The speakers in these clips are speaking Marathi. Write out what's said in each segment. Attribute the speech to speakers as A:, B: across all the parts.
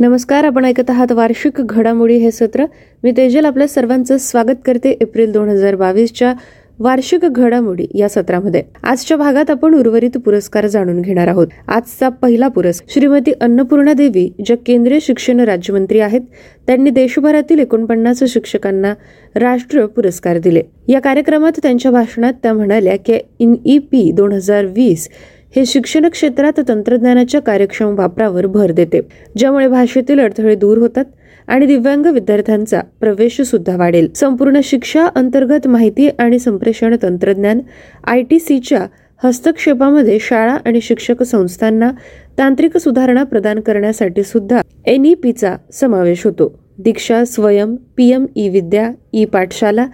A: नमस्कार आपण ऐकत आहात वार्षिक घडामोडी हे सत्र. मी तेजल आपल्या सर्वांचं स्वागत करते एप्रिल दोन हजार बावीसच्या वार्षिक घडामोडी या सत्रामध्ये. आजच्या भागात आपण उर्वरित पुरस्कार जाणून घेणार आहोत. आजचा पहिला पुरस्कार श्रीमती अन्नपूर्णा देवी ज्या केंद्रीय शिक्षण राज्यमंत्री आहेत त्यांनी देशभरातील एकोणपन्नास शिक्षकांना राष्ट्रीय पुरस्कार दिले. या कार्यक्रमात त्यांच्या भाषणात त्या म्हणाल्या की इन ई पी दोन हजार वीस हे शिक्षण क्षेत्रात तंत्रज्ञानाच्या कार्यक्षम वापरावर भर देते. ज्यामुळे भाषेतील अडथळे दूर होतात आणि दिव्यांग विद्यार्थ्यांचा प्रवेश सुद्धा वाढेल. संपूर्ण शिक्षा अंतर्गत माहिती आणि संप्रेषण तंत्रज्ञान आय टी सीच्या हस्तक्षेपामध्ये शाळा आणि शिक्षक संस्थांना तांत्रिक सुधारणा प्रदान करण्यासाठी सुद्धा एन ई पीचा समावेश होतो. Diksha Swayam P M e Vidya e Pathshala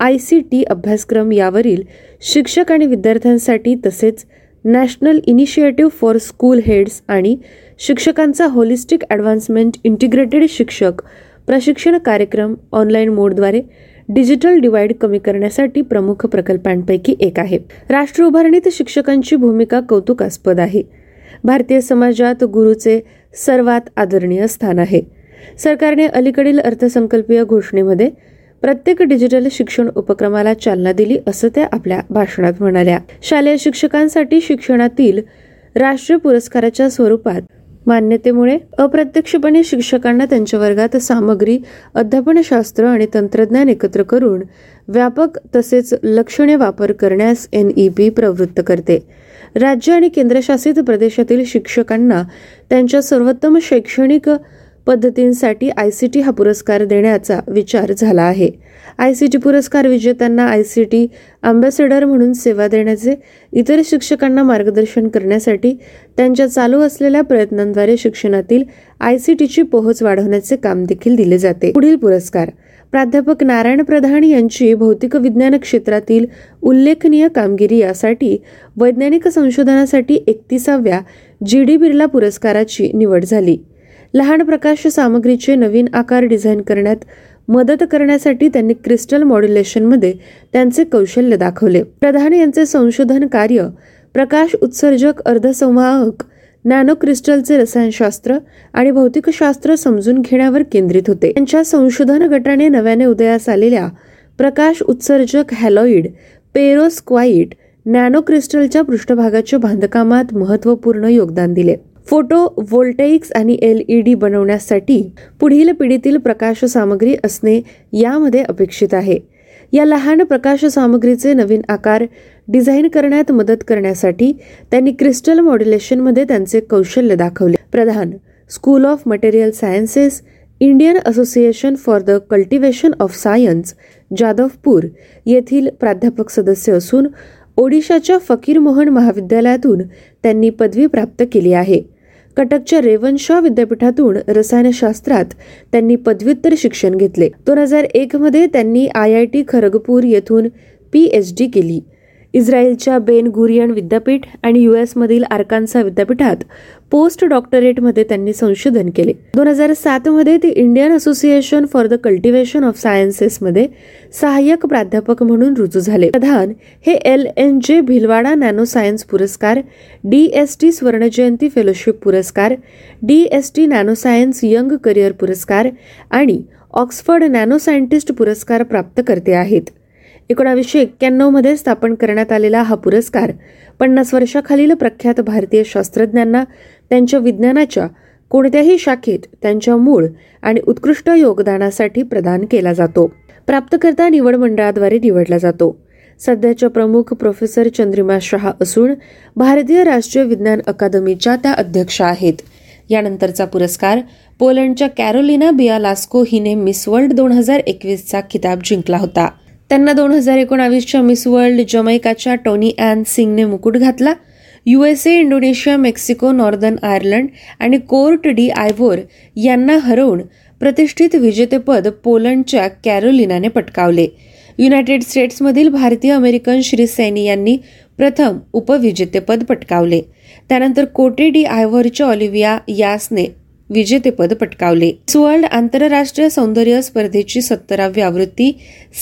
A: I C T अभ्यासक्रम यावरील शिक्षक आणि विद्यार्थ्यांसाठी तसेच national initiative for school heads आणि शिक्षकांचा होलिस्टिक ॲडव्हान्समेंट इंटिग्रेटेड शिक्षक प्रशिक्षण कार्यक्रम ऑनलाईन मोडद्वारे डिजिटल डिवाइड कमी करण्यासाठी प्रमुख प्रकल्पांपैकी एक आहे. राष्ट्र उभारणीत शिक्षकांची भूमिका कौतुकास्पद आहे. भारतीय समाजात गुरुचे सर्वात आदरणीय स्थान आहे. सरकारने अलीकडील अर्थसंकल्पीय घोषणेमध्ये प्रत्येक डिजिटल शिक्षण उपक्रमाला चालना दिली असं त्या आपल्या भाषणात म्हणाल्या. शालेय शिक्षकांसाठी शिक्षणातील राष्ट्रीय पुरस्काराच्या स्वरूपात मान्यतेमुळे अप्रत्यक्षपणे शिक्षकांना त्यांच्या वर्गात सामग्री अध्यापनशास्त्र आणि तंत्रज्ञान एकत्र करून व्यापक तसेच लक्षणीय वापर करण्यास एन ई पी प्रवृत्त करते. राज्य आणि केंद्रशासित प्रदेशातील शिक्षकांना त्यांच्या सर्वोत्तम शैक्षणिक पद्धतींसाठी आय सी टी हा पुरस्कार देण्याचा विचार झाला आहे. आय सी टी पुरस्कार विजेत्यांना आय सी टी अँबॅसेडर म्हणून सेवा देण्याचे इतर शिक्षकांना मार्गदर्शन करण्यासाठी त्यांच्या चालू असलेल्या प्रयत्नांद्वारे शिक्षणातील आय सी टीची पोहोच वाढवण्याचे काम देखील दिले जाते. पुढील पुरस्कार प्राध्यापक नारायण प्रधान यांची भौतिक विज्ञान क्षेत्रातील उल्लेखनीय कामगिरी यासाठी वैज्ञानिक संशोधनासाठी एकतीसाव्या जी डी बिर्ला पुरस्काराची निवड झाली. लहान प्रकाश सामग्रीचे नवीन आकार डिझाईन करण्यात मदत करण्यासाठी त्यांनी क्रिस्टल मॉड्युलेशनमध्ये त्यांचे कौशल्य दाखवले. प्रधान यांचे संशोधन कार्य प्रकाश उत्सर्जक अर्धसंवाहक नॅनो क्रिस्टलचे रसायनशास्त्र आणि भौतिकशास्त्र समजून घेण्यावर केंद्रित होते. त्यांच्या संशोधन गटाने नव्याने उदयास आलेल्या प्रकाश उत्सर्जक हॅलॉइड पेरोस्क्वाईट नॅनो क्रिस्टलच्या पृष्ठभागाच्या बांधकामात महत्त्वपूर्ण योगदान दिले. फोटो व्होल्टेक्स आणि एल ई डी बनवण्यासाठी पुढील पिढीतील प्रकाश सामग्री असणे यामध्ये अपेक्षित आहे. या लहान प्रकाश सामग्रीचे नवीन आकार डिझाईन करण्यात मदत करण्यासाठी त्यांनी क्रिस्टल मॉड्युलेशनमध्ये त्यांचे कौशल्य दाखवले. प्रधान school of material sciences Indian association for the cultivation of science Jadavpur येथील प्राध्यापक सदस्य असून ओडिशाच्या फकीर मोहन महाविद्यालयातून त्यांनी पदवी प्राप्त केली आहे. कटकच्या रेवन शॉ विद्यापीठातून रसायनशास्त्रात त्यांनी पदव्युत्तर शिक्षण घेतले. दोन हजार एक मध्ये त्यांनी आय आय टी खरगपूर येथून पी एच डी केली. इस्रायलच्या बेन गुरियन विद्यापीठ आणि यू एसमधील आर्कान्सा विद्यापीठात पोस्ट डॉक्टरेटमध्ये त्यांनी संशोधन केले. दोन हजार सातमध्ये ते Indian association for the cultivation of सायन्सेसमध्ये सहाय्यक प्राध्यापक म्हणून रुजू झाले. प्रधान हे L. N. J. Bhilwara nano science पुरस्कार D S T Swarnajayanti fellowship पुरस्कार D S T nano science young career पुरस्कार आणि ऑक्सफर्ड नॅनो सायंटिस्ट पुरस्कार प्राप्त करते आहेत. एकोणावीसशे एक्क्याण्णवमध्ये स्थापन करण्यात आलेला हा पुरस्कार पन्नास वर्षाखालील प्रख्यात भारतीय शास्त्रज्ञांना त्यांच्या विज्ञानाच्या कोणत्याही शाखेत त्यांच्या मूळ आणि उत्कृष्ट योगदानासाठी प्रदान केला जातो. प्राप्तकर्ता निवड मंडळाद्वारे निवडला जातो. सध्याच्या प्रमुख प्रोफेसर चंद्रिमा शहा असून भारतीय राष्ट्रीय विज्ञान अकादमीच्या त्या अध्यक्ष आहेत. यानंतरचा पुरस्कार पोलंडच्या कॅरोलिना बियालास्को हिने मिस वर्ल्ड दोन हजार एकवीसचा खिताब जिंकला होता. त्यांना दोन हजार एकोणावीसच्या मिस वर्ल्ड जमैकाच्या टोनी अॅन सिंगने मुकुट घातला. USA Indonesia Mexico Northern Ireland आणि कोर्ट डी आयव्होर यांना हरवून प्रतिष्ठित विजेतेपद पोलंडच्या कॅरोलिनाने पटकावले. युनायटेड स्टेट्समधील भारतीय अमेरिकन श्री सैनी यांनी प्रथम उपविजेतेपद पटकावले. त्यानंतर कोटे डी आयव्हरच्या ऑलिव्हिया यासने विजेतेपद पटकावले. वर्ल्ड आंतरराष्ट्रीय सौंदर्य स्पर्धेची सत्तरावी आवृत्ती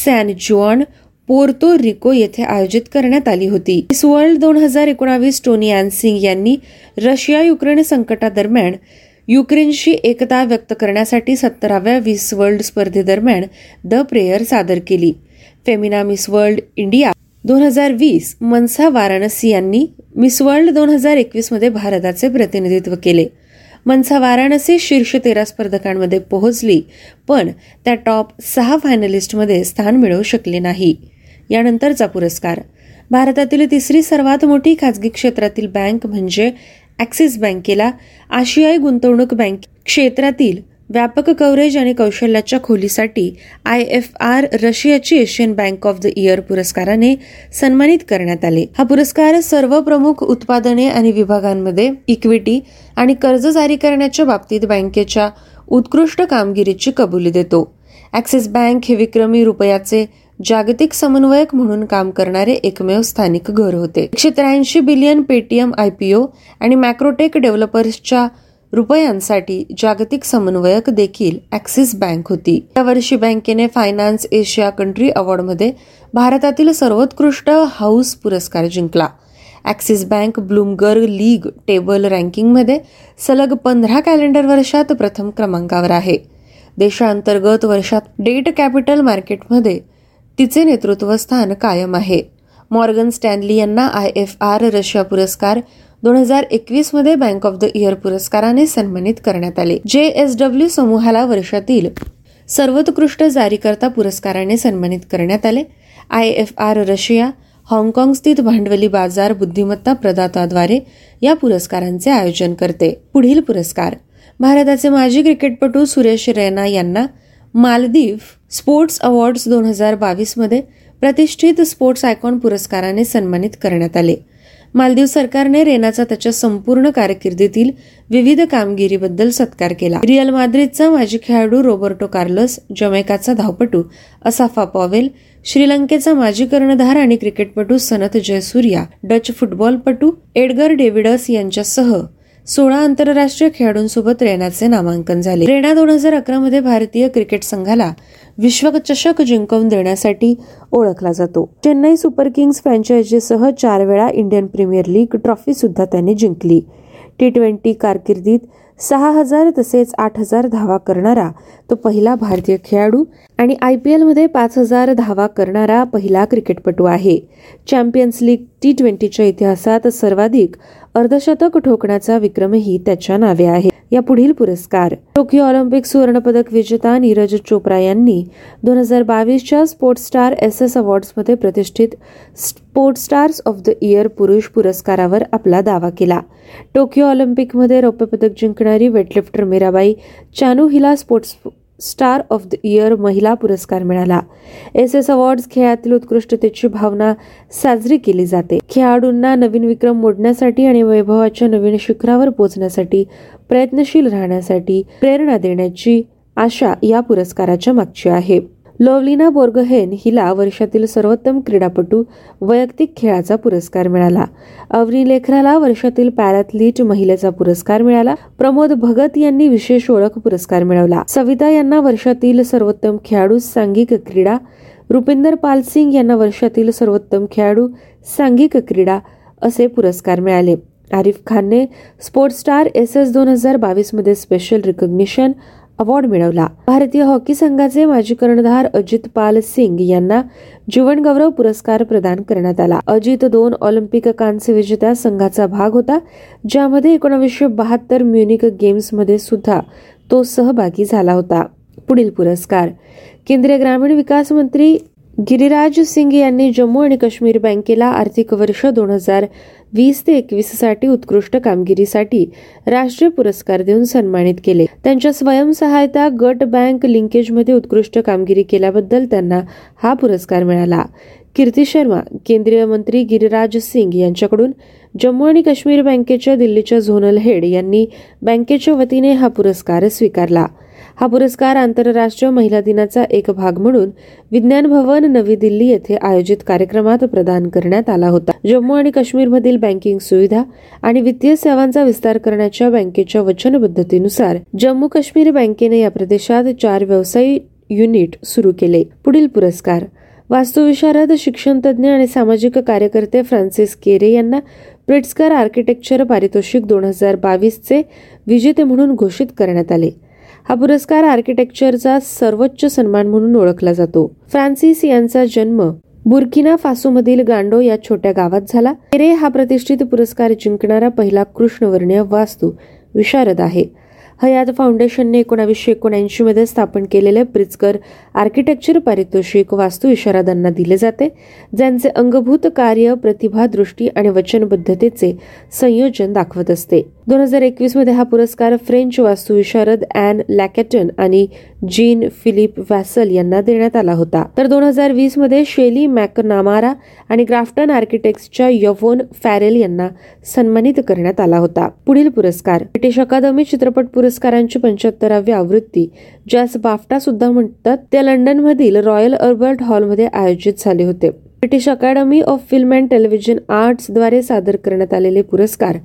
A: सॅन जुआन पोर्तो रिको येथे आयोजित करण्यात आली होती. वर्ल्ड दोन हजार एकोणावीस टोनी अँसिंग यांनी रशिया युक्रेन संकटादरम्यान युक्रेनशी एकता व्यक्त करण्यासाठी सत्तराव्या विस वर्ल्ड स्पर्धेदरम्यान द प्रेयर सादर केली. फेमिना मिस वर्ल्ड इंडिया दोन हजार वीस मनसा वाराणसी यांनी मिस वर्ल्ड दोन हजार एकवीसमध्ये भारताचे प्रतिनिधित्व केले. मनसा वाराणसी शीर्ष तेरा स्पर्धकांमध्ये पोहोचली पण त्या टॉप सहा फायनलिस्टमध्ये स्थान मिळवू शकले नाही. यानंतरचा पुरस्कार. भारतातील तिसरी सर्वात मोठी खाजगी क्षेत्रातील बँक म्हणजे ॲक्सिस बँकेला आशियाई गुंतवणूक बँक क्षेत्रातील व्यापक कव्हरेज आणि कौशल्याच्या खोलीसाठी आय एफ आर रशियाची Asian bank of the year पुरस्काराने सन्मानित करण्यात आले. हा पुरस्कार सर्व प्रमुख उत्पादने आणि विभागांमध्ये इक्विटी आणि कर्ज जारी करण्याच्या बाबतीत बँकेच्या उत्कृष्ट कामगिरीची कबुली देतो. ॲक्सिस बँक हे विक्रमी रुपयाचे जागतिक समन्वयक म्हणून काम करणारे एकमेव स्थानिक घर होते. एकशे त्र्याऐंशी बिलियन पेटीएम आयपीओ आणि मॅक्रोटेक डेव्हलपर्सच्या रुपयांसाठी जागतिक समन्वयक देखील ॲक्सिस बँक होती. यावर्षी बँकेने फायनान्स एशिया कंट्री अवॉर्डमध्ये भारतातील सर्वोत्कृष्ट हाऊस पुरस्कार जिंकला. Axis bank Bloomberg league table रँकिंगमध्ये सलग पंधरा कॅलेंडर वर्षात प्रथम क्रमांकावर आहे. देशांतर्गत वर्षात डेट कॅपिटल मार्केटमध्ये तिचे नेतृत्व स्थान कायम आहे. मॉर्गन स्टॅनली यांना आय एफ आर रशिया पुरस्कार दोन हजार एकवीसमध्ये बँक ऑफ द इयर पुरस्काराने सन्मानित करण्यात आले. जे एस डब्ल्यू समूहाला वर्षातील सर्वोत्कृष्ट जारीकर्ता पुरस्काराने सन्मानित करण्यात आले. आय एफ आर रशिया हाँगकाँग स्थित भांडवली बाजार बुद्धिमत्ता प्रदाताद्वारे या पुरस्कारांचे आयोजन करते. पुढील पुरस्कार भारताचे माजी क्रिकेटपटू सुरेश रैना यांना मालदीव स्पोर्ट्स अवॉर्ड्स दोन हजार बावीसमध्ये प्रतिष्ठित स्पोर्ट्स आयकॉन पुरस्काराने सन्मानित करण्यात आले. मालदीव सरकारने रेनाचा त्याच्या संपूर्ण कारकिर्दीतील विविध कामगिरीबद्दल सत्कार केला. रिअल माद्रिदचा माजी खेळाडू रोबर्टो कार्लस जमैकाचा धावपटू असाफा पॉवेल श्रीलंकेचा माजी कर्णधार आणि क्रिकेटपटू सनत जयसूर्या डच फुटबॉलपटू एडगर डेव्हिडस यांच्यासह सोळा आंतरराष्ट्रीय खेळाडूंसोबत रेनाचे नामांकन झाले. रेना दोन हजार अकरा मध्ये भारतीय क्रिकेट संघाला विश्वचषक जिंकवून देण्यासाठी ओळखला जातो. चेन्नई सुपर किंग्स फ्रँचायझीसह चार वेळा इंडियन प्रीमियर लीग ट्रॉफी सुद्धा त्याने जिंकली. टी ट्वेंटी कारकिर्दीत सहा हजार तसेच आठ हजार धावा करणारा तो पहिला भारतीय खेळाडू आणि आय पी एलमध्ये पाच हजार धावा करणारा पहिला क्रिकेटपटू आहे. चॅम्पियन्स लीग टी ट्वेंटीच्या इतिहासात सर्वाधिक अर्धशतक ठोकण्याचा विक्रमही त्याच्या नावे आहे या पुढील पुरस्कार टोकियो ऑलिम्पिक सुवर्णपदक विजेता नीरज चोप्रा यांनी दोन हजार बावीसच्या स्पोर्ट्स स्टार एस एसमध्ये प्रतिष्ठित sports stars of the year पुरुष पुरस्कारावर आपला दावा केला. टोकियो ऑलिम्पिकमध्ये रौप्य पदक जिंकणारी वेटलिफ्टर मीराबाई चानू हिला sports star of the year महिला पुरस्कार मिळाला. एस एस अवॉर्ड्स खेळातील उत्कृष्टतेची भावना साजरी केली जाते. खेळाडूंना नवीन विक्रम मोडण्यासाठी आणि वैभवाच्या नवीन शिखरावर पोहोचण्यासाठी प्रयत्नशील राहण्यासाठी प्रेरणा देण्याची आशा या पुरस्काराच्या मागची आहे. लोवलिना बोर्गहेन हिला वर्षातील सर्वोत्तम क्रीडापटू वैयक्तिक खेळाचा पुरस्कार मिळाला. अवनी लेखराला वर्षातील पॅराथलीट महिलेचा पुरस्कार मिळाला. प्रमोद भगत यांनी विशेष ओळख पुरस्कार मिळवला. सविता यांना वर्षातील सर्वोत्तम खेळाडू सांघिक क्रीडा. रुपिंदर पाल सिंग यांना वर्षातील सर्वोत्तम खेळाडू सांघिक क्रीडा असे पुरस्कार मिळाले. आरिफ खानने स्पोर्ट्स स्टार एस एस दोन हजार बावीसमध्ये स्पेशल रिकग्निशन अवॉर्ड मिळवला. भारतीय हॉकी संघाचे माजी कर्णधार अजित पाल सिंग यांना जीवनगौरव पुरस्कार प्रदान करण्यात आला. अजित दोन ऑलिम्पिक कांस्य विजेत्या संघाचा भाग होता ज्यामध्ये एकोणीसशे बहात्तर म्युनिक गेम्समध्ये सुद्धा तो सहभागी झाला होता. पुढील पुरस्कार. केंद्रीय ग्रामीण विकास मंत्री गिरिराज सिंग यांनी जम्मू आणि काश्मीर बँकेला आर्थिक वर्ष दोन हजार वीस ते एकवीससाठी उत्कृष्ट कामगिरीसाठी राष्ट्रीय पुरस्कार देऊन सन्मानित केले. त्यांच्या स्वयंसहायता गट बँक लिंकेजमध्ये उत्कृष्ट कामगिरी केल्याबद्दल त्यांना हा पुरस्कार मिळाला. कीर्ती शर्मा केंद्रीय मंत्री गिरिराज सिंग यांच्याकडून जम्मू आणि काश्मीर बँकेच्या दिल्लीच्या झोनल हेड यांनी बँकेच्या वतीने हा पुरस्कार स्वीकारला. हा पुरस्कार आंतरराष्ट्रीय महिला दिनाचा एक भाग म्हणून विज्ञान भवन नवी दिल्ली येथे आयोजित कार्यक्रमात प्रदान करण्यात आला होता. जम्मू आणि काश्मीरमधील बँकिंग सुविधा आणि वित्तीय सेवांचा विस्तार करण्याच्या बँकेच्या वचनबद्धतेनुसार जम्मू काश्मीर बँकेने या प्रदेशात चार व्यवसाय युनिट सुरू केले. पुढील पुरस्कार वास्तुविशारद शिक्षण तज्ज्ञ आणि सामाजिक कार्यकर्ते फ्रान्सिस केरे यांना प्रिट्सकर आर्किटेक्चर पारितोषिक दोन हजार बावीसचे विजेते म्हणून घोषित करण्यात आले. हा पुरस्कार आर्किटेक्चरचा सर्वोच्च सन्मान म्हणून ओळखला जातो. फ्रान्सिस यांचा जन्म बुर्किना फासोमधील गांडो या छोट्या गावात झाला. रे हा प्रतिष्ठित पुरस्कार जिंकणारा पहिला कृष्णवर्णीय वास्तू विशारद आहे. हयात फाउंडेशनने एकोणावीसशे एकोणऐंशीमध्ये स्थापन केलेले प्रिचकर आर्किटेक्चर पारितोषिक वास्तू इशारादांना दिले जाते ज्यांचे अंगभूत कार्य प्रतिभा दृष्टी आणि वचनबद्धतेचे संयोजन दाखवत असते. दोन हजार एकवीसमध्ये हा पुरस्कार फ्रेंच वास्तू इशारद अॅन लॅकेटन आणि जीन फिलिप व्हॅसल यांना देण्यात आला होता. तर दोन हजार वीसमध्ये शेली मॅकनामारा आणि ग्राफ्टन आर्किटेक्टच्या यवोन फॅरेल यांना सन्मानित करण्यात आला होता. पुढील पुरस्कार ब्रिटिश अकादमी चित्रपट पुरस्कार पुरस्कारांची पंच्याहत्तरावी आवृत्ती. ज्यास बाफ्टा सुद्धा म्हणतात त्या लंडन मधील रॉयल अल्बर्ट हॉलमध्ये आयोजित झाले होते. British academy of film and television आर्ट्सद्वारे सादर करण्यात आलेले पुरस्कार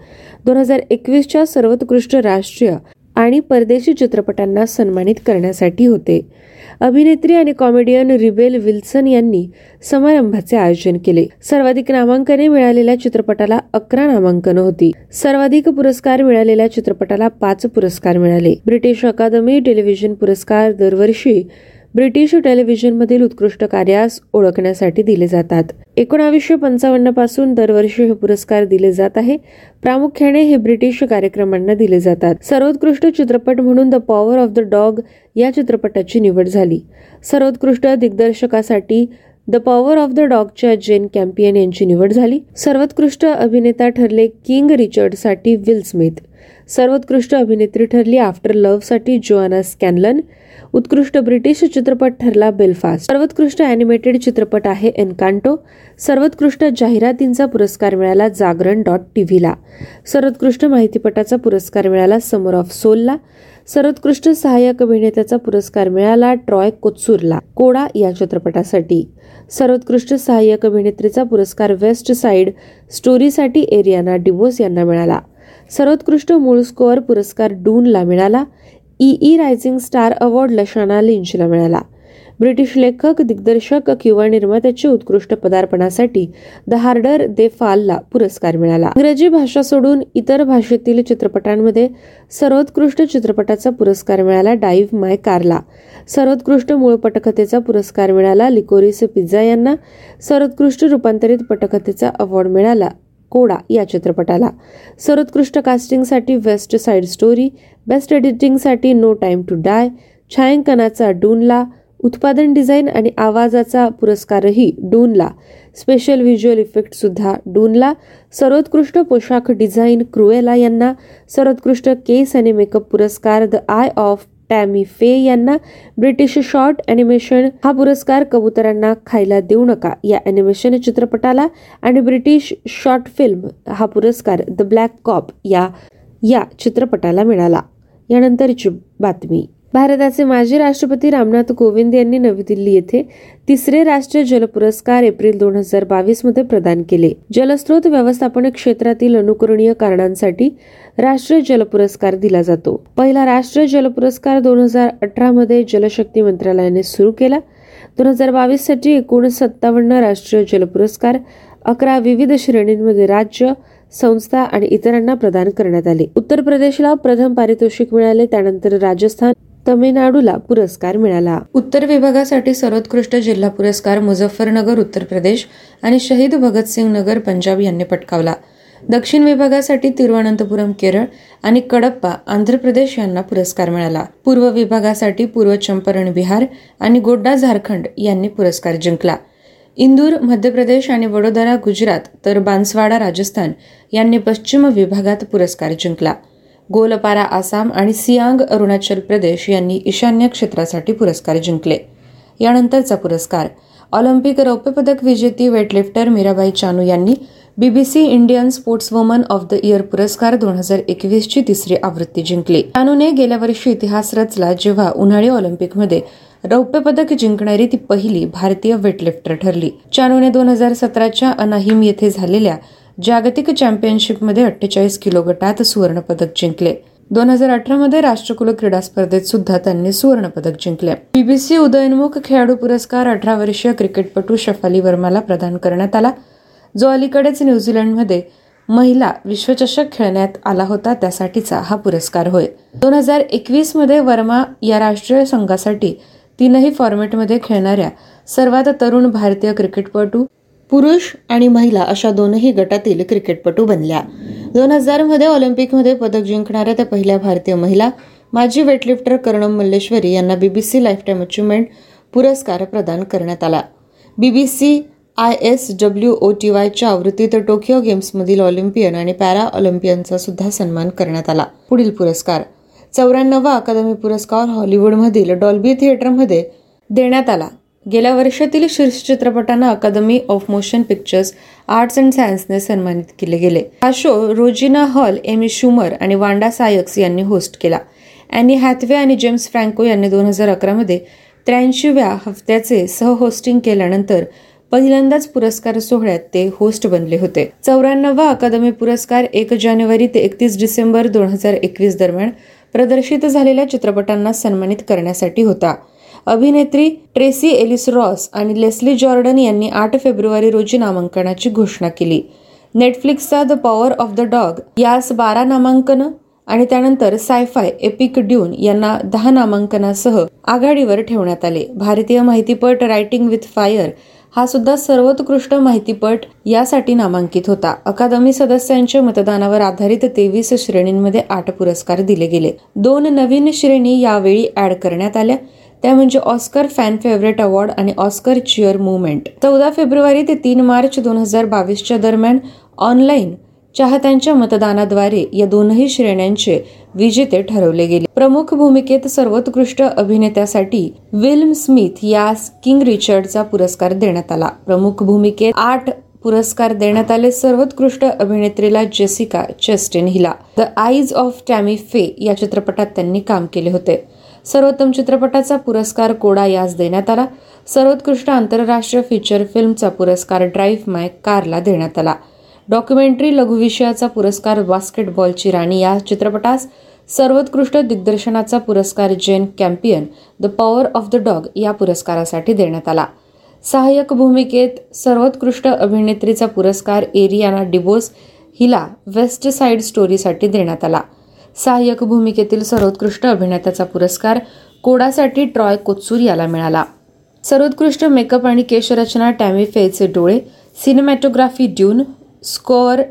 A: दोन हजार एकवीसच्या सर्वोत्कृष्ट राष्ट्रीय आणि परदेशी चित्रपटांना सन्मानित करण्यासाठी होते. अभिनेत्री आणि कॉमेडियन रिबेल विल्सन यांनी समारंभाचे आयोजन केले. सर्वाधिक नामांकने मिळालेल्या चित्रपटाला अकरा नामांकन होती. सर्वाधिक पुरस्कार मिळालेल्या चित्रपटाला पाच पुरस्कार मिळाले. ब्रिटिश अकादमी टेलिव्हिजन पुरस्कार दरवर्षी ब्रिटिश टेलिव्हिजनमधील उत्कृष्ट कार्यास ओळखण्यासाठी दिले जातात. एकोणावीसशे पंचावन्नपासून दरवर्षी हे पुरस्कार दिले जात आहे. प्रामुख्याने हे ब्रिटिश कार्यक्रमांना दिले जातात. सर्वोत्कृष्ट चित्रपट म्हणून the power of the dog या चित्रपटाची निवड झाली. सर्वोत्कृष्ट दिग्दर्शकासाठी द पॉवर ऑफ द डॉगच्या जेन कॅम्पियन यांची निवड झाली. सर्वोत्कृष्ट अभिनेता ठरले किंग रिचर्डसाठी विल स्मिथ. सर्वोत्कृष्ट अभिनेत्री ठरली आफ्टर लव्हसाठी जोआना स्कॅनलन उत्कृष्ट ब्रिटिश चित्रपट ठरला बेलफास्ट सर्वोत्कृष्ट अॅनिमेटेड चित्रपट आहे एनकांटो सर्वोत्कृष्ट जाहिरातींचा पुरस्कार मिळाला जागरण डॉट टीव्हीला सर्वोत्कृष्ट माहितीपटाचा पुरस्कार मिळाला समर ऑफ सोलला सर्वोत्कृष्ट सहाय्यक अभिनेत्याचा पुरस्कार मिळाला ट्रॉय कोत्सूरला कोडा या चित्रपटासाठी. सर्वोत्कृष्ट सहाय्यक अभिनेत्रीचा पुरस्कार वेस्ट साइड स्टोरीसाठी एरियाना डिवोस यांना मिळाला. सर्वोत्कृष्ट मूळ स्कोअर पुरस्कार डूनला मिळाला. E. E. Rising star award Lashana लिंचला मिळाला. ब्रिटिश लेखक दिग्दर्शक किंवा निर्मात्याच्या उत्कृष्ट पदार्पणासाठी द हार्डर दे फालला पुरस्कार मिळाला. इंग्रजी भाषा सोडून इतर भाषेतील चित्रपटांमध्ये सर्वोत्कृष्ट चित्रपटाचा पुरस्कार मिळाला डाईव्ह माय कारला. सर्वोत्कृष्ट मूळ पटकथेचा पुरस्कार मिळाला लिकोरिस पिझ्झा यांना. सर्वोत्कृष्ट रूपांतरित पटकथेचा अवॉर्ड मिळाला. कोडा या चित्रपटाला. सर्वोत्कृष्ट कास्टिंगसाठी वेस्ट साईड स्टोरी बेस्ट एडिटिंगसाठी नो टाइम टू डाय छायांकनाचा डूनला उत्पादन डिझाईन आणि आवाजाचा पुरस्कारही डूनला. स्पेशल व्हिज्युअल इफेक्ट सुद्धा डूनला. सर्वोत्कृष्ट पोशाख डिझाईन क्रुएला यांना सर्वोत्कृष्ट केस आणि मेकअप पुरस्कार द आय ऑफ टॅमी फे यांना ब्रिटिश शॉर्ट अॅनिमेशन हा पुरस्कार कबुतरांना खायला देऊ नका. या अॅनिमेशन चित्रपटाला आणि ब्रिटिश शॉर्ट फिल्म हा पुरस्कार द ब्लॅक कॉप या या चित्रपटाला मिळाला. यानंतरची बातमी. भारताचे माजी राष्ट्रपती रामनाथ कोविंद यांनी नवी दिल्ली येथे तिसरे राष्ट्रीय जल पुरस्कार एप्रिल दोन हजार बावीसमध्ये प्रदान केले. जलस्रोत व्यवस्थापन क्षेत्रातील अनुकरणीय कारणांसाठी राष्ट्रीय जल पुरस्कार दिला जातो. पहिला राष्ट्रीय जल पुरस्कार दोन हजार अठरा मध्ये जलशक्ती मंत्रालयाने सुरू केला. दोन हजार बावीससाठी एकूण सत्तावन्न राष्ट्रीय जल पुरस्कार अकरा विविध श्रेणींमध्ये राज्य संस्था आणि इतरांना प्रदान करण्यात आले. उत्तर प्रदेशला प्रथम पारितोषिक मिळाले त्यानंतर राजस्थान तमिळनाडूला पुरस्कार मिळाला. उत्तर विभागासाठी सर्वोत्कृष्ट जिल्हा पुरस्कार मुझफ्फरनगर उत्तर प्रदेश आणि शहीद भगतसिंग नगर पंजाब यांनी पटकावला. दक्षिण विभागासाठी तिरुवनंतपुरम केरळ आणि कडप्पा आंध्र प्रदेश यांना पुरस्कार मिळाला. पूर्व विभागासाठी पूर्व चंपारण बिहार आणि गोड्डा झारखंड यांनी पुरस्कार जिंकला. इंदूर मध्य प्रदेश आणि वडोदरा गुजरात तर बांसवाडा राजस्थान यांनी पश्चिम विभागात पुरस्कार जिंकला. गोलपारा आसाम आणि सियांग अरुणाचल प्रदेश यांनी ईशान्य क्षेत्रासाठी पुरस्कार जिंकले. यानंतरचा पुरस्कार ऑलिम्पिक रौप्यपदक विजेती वेटलिफ्टर मीराबाई चानू यांनी BBC Indian sportswoman of the year पुरस्कार दोन हजार एकवीसची तिसरी आवृत्ती जिंकली. चानूने गेल्या वर्षी इतिहास रचला जेव्हा उन्हाळी ऑलिम्पिकमध्ये रौप्यपदक जिंकणारी ती पहिली भारतीय वेटलिफ्टर ठरली. चानूने दोन हजार सतराच्या अनाहिम येथे झालेल्या जागतिक चॅम्पियनशिपमध्ये अठ्ठेचाळीस किलो गटात सुवर्णपदक जिंकले. दोन हजार अठरामध्ये राष्ट्रकुल क्रीडा स्पर्धेत सुद्धा त्यांनी सुवर्णपदक जिंकले. बीबीसी उदयनमुख खेळाडू पुरस्कार अठरा वर्षीय क्रिकेटपटू शफाली वर्माला प्रदान करण्यात आला. जो अलीकडेच न्यूझीलंडमध्ये महिला विश्वचषक खेळण्यात आला होता त्यासाठीचा हा पुरस्कार होय. दोन हजार एकवीसमध्ये वर्मा या राष्ट्रीय संघासाठी तीनही फॉर्मॅटमध्ये खेळणाऱ्या सर्वात तरुण भारतीय क्रिकेटपटू पुरुष आणि महिला अशा दोनही गटातील क्रिकेटपटू बनल्या. दोन हजारमध्ये ऑलिम्पिकमध्ये पदक जिंकणाऱ्या त्या पहिल्या भारतीय महिला माजी वेटलिफ्टर कर्णम मल्लेश्वरी यांना बीबीसी लाईफटाईम अचिव्हमेंट पुरस्कार प्रदान करण्यात आला. BBC I S W O T वायच्या आवृत्तीत टोकियो गेम्समधील ऑलिम्पियन आणि पॅरा ऑलिम्पियनचा सुद्धा सन्मान करण्यात आला. पुढील पुरस्कार चौऱ्याण्णवा अकादमी पुरस्कार हॉलिवूडमधील डॉल्बी थिएटरमध्ये देण्यात आला. गेल्या वर्षातील शीर्ष चित्रपटांना Academy of Motion Pictures Arts and सायन्सने सन्मानित केले गेले. हा show Regina Hall Amy Schumer आणि वांडा सायक्स यांनी होस्ट केला. अॅनी हॅथवे आणि जेम्स फ्रँको यांनी दोन हजार अकरामध्ये त्र्याऐंशीव्या हफ्त्याचे सह होस्टिंग केल्यानंतर पहिल्यांदाच पुरस्कार सोहळ्यात ते होस्ट बनले होते. चौऱ्याण्णवा अकादमी पुरस्कार एक जानेवारी ते एकतीस डिसेंबर दोन हजार एकवीस दरम्यान प्रदर्शित झालेल्या चित्रपटांना सन्मानित करण्यासाठी होता. अभिनेत्री ट्रेसी एलिस रॉस आणि लेस्ली जॉर्डन यांनी आठ फेब्रुवारी रोजी नामांकनाची घोषणा केली. नेटफ्लिक्सचा the power of the dog यास बारा नामांकन आणि त्यानंतर सायफाय एपिक ड्यून यांना दहा नामांकनासह आघाडीवर ठेवण्यात आले. भारतीय माहितीपट रायटिंग विथ फायर हा सुद्धा सर्वोत्कृष्ट माहितीपट यासाठी नामांकित होता. अकादमी सदस्यांच्या मतदानावर आधारित तेवीस श्रेणींमध्ये आठ पुरस्कार दिले गेले. दोन नवीन श्रेणी यावेळी ऍड करण्यात आल्या. त्या म्हणजे ऑस्कर फॅन फेवरेट अवॉर्ड आणि ऑस्कर चिअर मुवमेंट. चौदा फेब्रुवारी ते तीन मार्च दोन हजार बावीसच्या दरम्यान ऑनलाईन चाहत्यांच्या मतदानाद्वारे या दोनही श्रेण्यांचे विजेते ठरवले गेले. प्रमुख भूमिकेत सर्वोत्कृष्ट अभिनेत्यासाठी विल्म स्मिथ या किंग रिचर्डचा पुरस्कार देण्यात आला. प्रमुख भूमिकेत आठ पुरस्कार देण्यात आले. सर्वोत्कृष्ट अभिनेत्रीला जेसिका चेस्टिन हिला. द आईज ऑफ टॅमी फे या चित्रपटात त्यांनी काम केले होते. सर्वोत्तम चित्रपटाचा पुरस्कार कोडा यास देण्यात आला. सर्वोत्कृष्ट आंतरराष्ट्रीय फीचर फिल्मचा पुरस्कार ड्राईव्ह माय कारला देण्यात आला. डॉक्युमेंटरी लघुविषयाचा पुरस्कार बास्केटबॉलची राणी या चित्रपटास. सर्वोत्कृष्ट दिग्दर्शनाचा पुरस्कार Jane Campion the Power of the Dog या पुरस्कारासाठी देण्यात आला. सहाय्यक भूमिकेत सर्वोत्कृष्ट अभिनेत्रीचा पुरस्कार एरियाना डिबोस हिला वेस्ट साईड स्टोरीसाठी देण्यात आला. सहाय्यक भूमिकेतील सर्वोत्कृष्ट अभिनेत्याचा पुरस्कार कोडासाठी ट्रॉय कोत्सूर याला मिळाला. सर्वोत्कृष्ट मेकअप आणि केशरचना टॅमी फेचे डोळे cinematography Dune score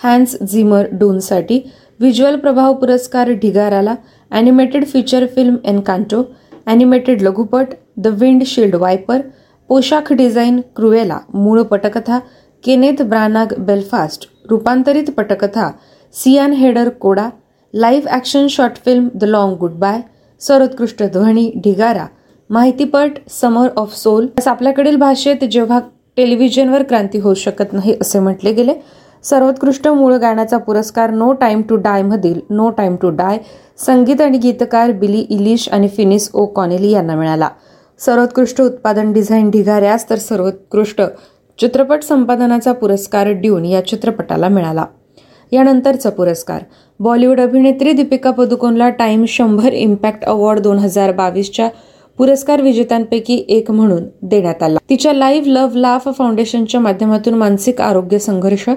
A: Hans Zimmer डूनसाठी visual प्रभाव पुरस्कार ढिगाराला animated feature film Encanto animated लघुपट द विंड शिल्ड वायपर पोशाख डिझाईन क्रुएला मूळ पटकथा केनेथ ब्रानाग बेलफास्ट रूपांतरित पटकथा Sian Heder CODA live action short film the long goodbye सर्वोत्कृष्ट ध्वनी ढिगारा माहितीपट समर ऑफ सोल. आपल्याकडील भाषेत जेव्हा टेलिव्हिजनवर क्रांती होऊ शकत नाही असे म्हटले गेले. सर्वोत्कृष्ट मूळ गाण्याचा पुरस्कार नो टाईम टू डाय मधील नो टाईम टू डाय संगीत आणि गीतकार बिली इलिश आणि फिनिस ओ कॉनेली यांना मिळाला. सर्वोत्कृष्ट उत्पादन डिझाईन ढिगाऱ्यास तर सर्वोत्कृष्ट चित्रपट संपादनाचा पुरस्कार ड्यून या चित्रपटाला मिळाला. यानंतरचा पुरस्कार. बॉलिवूड अभिनेत्री दीपिका पदुकोनला टाइम शंभर इम्पॅक्ट अवॉर्ड दोन हजार बावीसच्या पुरस्कार विजेत्यांपैकी एक म्हणून देण्यात आला. तिच्या लाईव्ह लव्ह लाफ फाउंडेशनच्या माध्यमातून मानसिक आरोग्य संघर्ष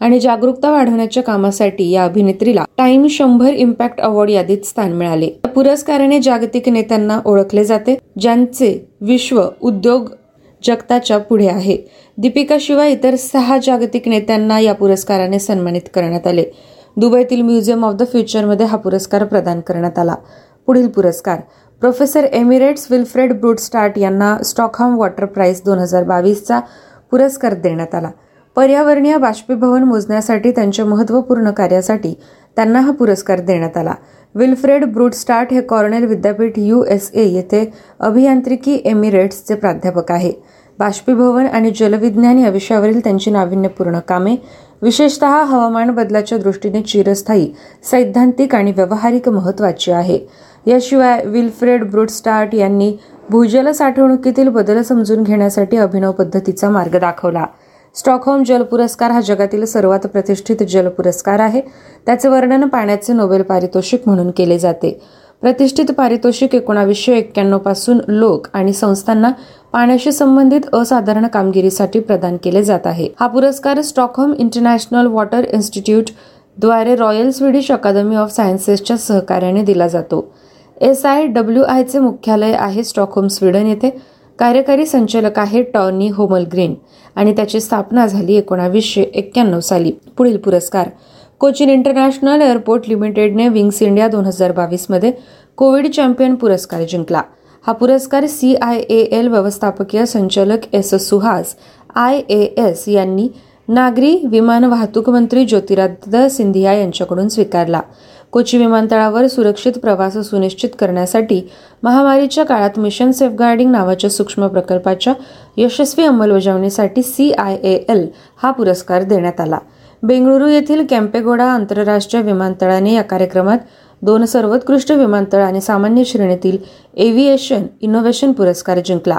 A: आणि जागरूकता वाढवण्याच्या कामासाठी या अभिनेत्रीला टाइम शंभर इम्पॅक्ट अवॉर्ड यादीत स्थान मिळाले. पुरस्काराने जागतिक नेत्यांना ओळखले जाते ज्यांचे विश्व उद्योग जगताच्या पुढे आहे. दीपिकाशिवाय इतर सहा जागतिक नेत्यांना या पुरस्काराने सन्मानित करण्यात आले. दुबईतील म्युझियम ऑफ द फ्युचरमध्ये हा पुरस्कार प्रदान करण्यात आला. पुढील पुरस्कार प्रोफेसर एमिरेट्स विल्फ्रेड ब्रूडस्टार्ट यांना स्टॉकहॉम वॉटर प्राईस दोन हजार बावीसचा पुरस्कार देण्यात आला. पर्यावरणीय बाष्पीभवन मोजण्यासाठी त्यांच्या महत्त्वपूर्ण कार्यासाठी त्यांना हा पुरस्कार देण्यात आला. विल्फ्रेड ब्रूडस्टार्ट हे कॉर्नेल विद्यापीठ यू एस ए येथे अभियांत्रिकी एमिरेट्सचे प्राध्यापक आहे. बाष्पीभवन आणि जलविज्ञान या विषयावरील त्यांची नाविन्यपूर्ण कामे. विशेषतः हवामान बदलाच्या दृष्टीने चिरस्थायी सैद्धांतिक आणि व्यावहारिक महत्वाची आहे. याशिवाय विल्फ्रेड ब्रुडस्टार्ट यांनी भूजल साठवणुकीतील बदल समजून घेण्यासाठी अभिनव पद्धतीचा मार्ग दाखवला. स्टॉकहोम जल पुरस्कार हा जगातील सर्वात प्रतिष्ठित जल पुरस्कार आहे. त्याचे वर्णन पाण्याचे नोबेल पारितोषिक म्हणून केले जाते. प्रतिष्ठित पारितोषिक एकोणावीसशे एक्क्याण्णवपासून लोक आणि संस्थांना पाण्याशी संबंधित असाधारण कामगिरीसाठी प्रदान केले जात आहे. हा पुरस्कार स्टॉकहोम इंटरनॅशनल वॉटर इन्स्टिट्यूटद्वारे रॉयल स्वीडिश अकादमी ऑफ सायन्सेसच्या सहकार्याने दिला जातो. एस आय डब्ल्यू आयचे मुख्यालय आहे स्टॉकहोम स्वीडन येथे. कार्यकारी संचालक आहे टॉनी होमलग्रीन आणि त्याची स्थापना झाली एकोणावीसशे एक्क्याण्णव साली. पुढील पुरस्कार कोचिन इंटरनॅशनल एअरपोर्ट लिमिटेडने विंग्स इंडिया दोन हजार बावीसमध्ये कोविड चॅम्पियन पुरस्कार जिंकला. हा पुरस्कार सी आय ए एल व्यवस्थापकीय संचालक S Suhas I A S यांनी नागरी विमान वाहतूक मंत्री ज्योतिरादित्य सिंधिया यांच्याकडून स्वीकारला. कोची विमानतळावर सुरक्षित प्रवास सुनिश्चित करण्यासाठी महामारीच्या काळात मिशन सेफगार्डिंग नावाच्या सूक्ष्म प्रकल्पाच्या यशस्वी अंमलबजावणीसाठी सी आय ए एल हा पुरस्कार देण्यात आला. बेंगळुरू येथील कॅम्पेगोडा आंतरराष्ट्रीय विमानतळाने या कार्यक्रमात दोन सर्वोत्कृष्ट विमानतळ आणि सामान्य श्रेणीतील एव्हिएशन इनोव्हेशन पुरस्कार जिंकला.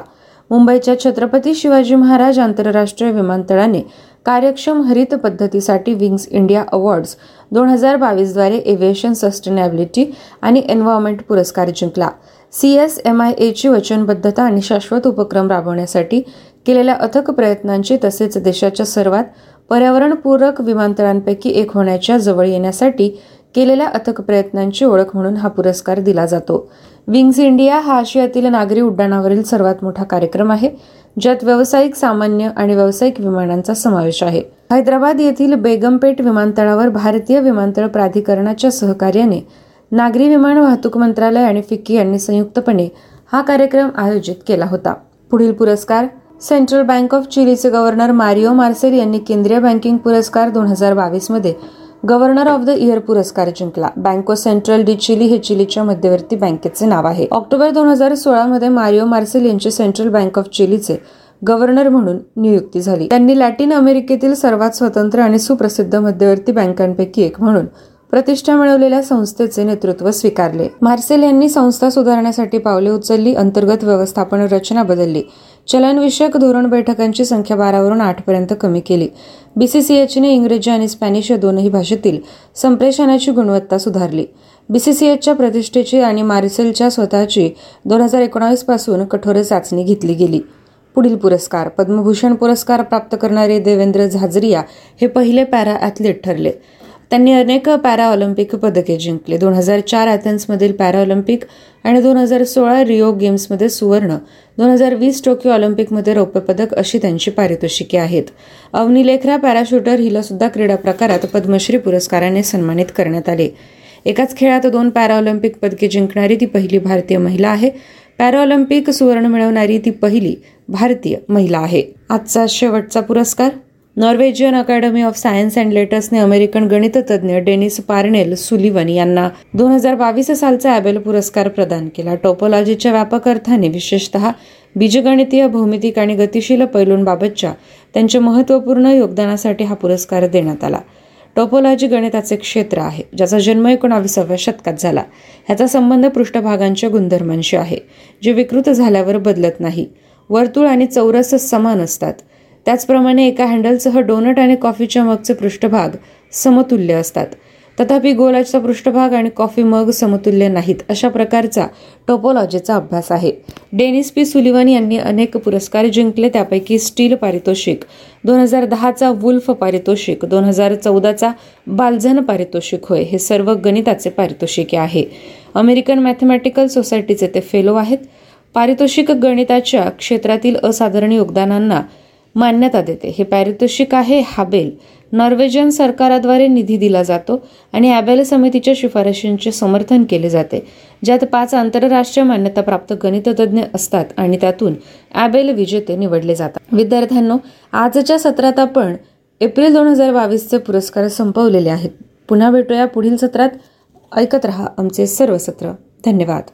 A: मुंबईच्या छत्रपती शिवाजी महाराज आंतरराष्ट्रीय विमानतळाने कार्यक्षम हरित पद्धतीसाठी विंग्स इंडिया अवॉर्ड्स दोन हजार बावीसद्वारे एव्हिएशन सस्टेनेबिलिटी आणि एन्व्हायरमेंट पुरस्कार जिंकला. सी एस एम आय एची वचनबद्धता आणि शाश्वत उपक्रम राबवण्यासाठी केलेल्या अथक प्रयत्नांची तसेच देशाच्या सर्वात पर्यावरणपूरक विमानतळांपैकी एक होण्याच्या जवळ येण्यासाठी केलेल्या अथक प्रयत्नांची ओळख म्हणून हा पुरस्कार दिला जातो. विंग्स इंडिया हा आशियातील नागरी उड्डाणावरील सर्वात मोठा कार्यक्रम आहे ज्यात व्यावसायिक सामान्य आणि व्यावसायिक विमानांचा समावेश आहे. हैदराबाद येथील बेगमपेट विमानतळावर भारतीय विमानतळ प्राधिकरणाच्या सहकार्याने नागरी विमान वाहतूक मंत्रालय आणि फिक्की यांनी संयुक्तपणे हा कार्यक्रम आयोजित केला होता. पुढील पुरस्कार सेंट्रल बँक ऑफ चिलीचे गव्हर्नर मारिओ मार्सेल यांनी केंद्रीय बँकिंग पुरस्कार दोन हजार बावीसमध्ये गव्हर्नर ऑफ द इयर पुरस्कार जिंकला. बँको सेंट्रल डी चिली हे चिलीच्या मध्यवर्ती बँकेचे नाव आहे. ऑक्टोबर दोन हजार सोळामध्ये मारिओ मार्सेल यांची सेंट्रल बँक ऑफ चिलीचे गव्हर्नर म्हणून नियुक्ती झाली. त्यांनी लॅटिन अमेरिकेतील सर्वात स्वतंत्र आणि सुप्रसिद्ध मध्यवर्ती बँकांपैकी एक म्हणून प्रतिष्ठा मिळवलेल्या संस्थेचे नेतृत्व स्वीकारले. मार्सेल यांनी संस्था सुधारण्यासाठी पावले उचलली अंतर्गत व्यवस्थापन रचना बदलली. चलनविषयक धोरण बैठकांची संख्या बारावरून आठपर्यंत कमी केली. बीसीसीएचने इंग्रजी आणि स्पॅनिश या दोनही भाषेतील संप्रेषणाची गुणवत्ता सुधारली. बीसीसीएचच्या प्रतिष्ठेची आणि मार्सेलच्या स्वतःची दोन हजार एकोणावीसपासून कठोर चाचणी घेतली गेली. पुढील पुरस्कार पद्मभूषण पुरस्कार प्राप्त करणारे देवेंद्र झाजरिया हे पहिले पॅरा ॲथलीट ठरले. त्यांनी अनेक पॅरा ऑलिम्पिक पदके जिंकले. दोन हजार चार अथेन्समधील पॅरा ऑलिम्पिक आणि दोन हजार सोळा रिओ गेम्समध्ये सुवर्ण दोन हजार वीस टोकियो ऑलिम्पिकमध्ये रौप्य पदक अशी त्यांची पारितोषिके आहेत. अवनी लेखरा पॅराशूटर हिला सुद्धा क्रीडा प्रकारात पद्मश्री पुरस्काराने सन्मानित करण्यात आले. एकाच खेळात दोन पॅराऑलिम्पिक पदके जिंकणारी ती पहिली भारतीय महिला आहे. पॅराऑलिम्पिक सुवर्ण मिळवणारी ती पहिली भारतीय महिला आहे. आजचा शेवटचा पुरस्कार Norwegian academy of science and लेटर्सने American गणिततज्ञ डेनिस पार्नेल सुलिवन यांना दोन हजार बावीस सालचा ॲबेल पुरस्कार प्रदान केला. टोपोलॉजीच्या व्यापक अर्थाने विशेषतः बीजगणितीय भौमितिक आणि गतिशील पैलूंबाबतच्या त्यांच्या महत्त्वपूर्ण योगदानासाठी हा पुरस्कार देण्यात आला. टोपोलॉजी गणिताचे क्षेत्र आहे ज्याचा जन्म एकोणाविसाव्या शतकात झाला. ह्याचा संबंध पृष्ठभागांच्या गुणधर्मांशी आहे जे विकृत झाल्यावर बदलत नाही. वर्तुळ आणि चौरस समान असतात. त्याचप्रमाणे एका हँडलसह डोनट आणि कॉफीच्या मगचे पृष्ठभाग समतुल्य असतात. तथापि गोलाचा पृष्ठभाग आणि कॉफी मग समतुल्य नाहीत अशा प्रकारचा टोपोलॉजीचा अभ्यास आहे. Denis P. सुलिवानी यांनी अनेक पुरस्कार जिंकले त्यापैकी स्टील पारितोषिक दोन हजार दहाचा वुल्फ पारितोषिक दोन हजार चौदाचा बालझन पारितोषिक होय हे सर्व गणिताचे पारितोषिके आहे. अमेरिकन मॅथमॅटिकल सोसायटीचे ते फेलो आहेत. पारितोषिक गणिताच्या क्षेत्रातील असाधारण योगदानांना मान्यता देते. हे पारितोषिक आहे हाबेल. नॉर्वेजियन सरकाराद्वारे निधी दिला जातो आणि ॲबेल समितीच्या शिफारशींचे समर्थन केले जाते ज्यात पाच आंतरराष्ट्रीय मान्यताप्राप्त गणिततज्ञ असतात आणि त्यातून ॲबेल विजेते निवडले जातात. विद्यार्थ्यांनो आजच्या सत्रात आपण एप्रिल दोन हजार बावीसचे पुरस्कार संपवलेले आहेत. पुन्हा भेटूया पुढील सत्रात. ऐकत रहा आमचे सर्व सत्र. धन्यवाद.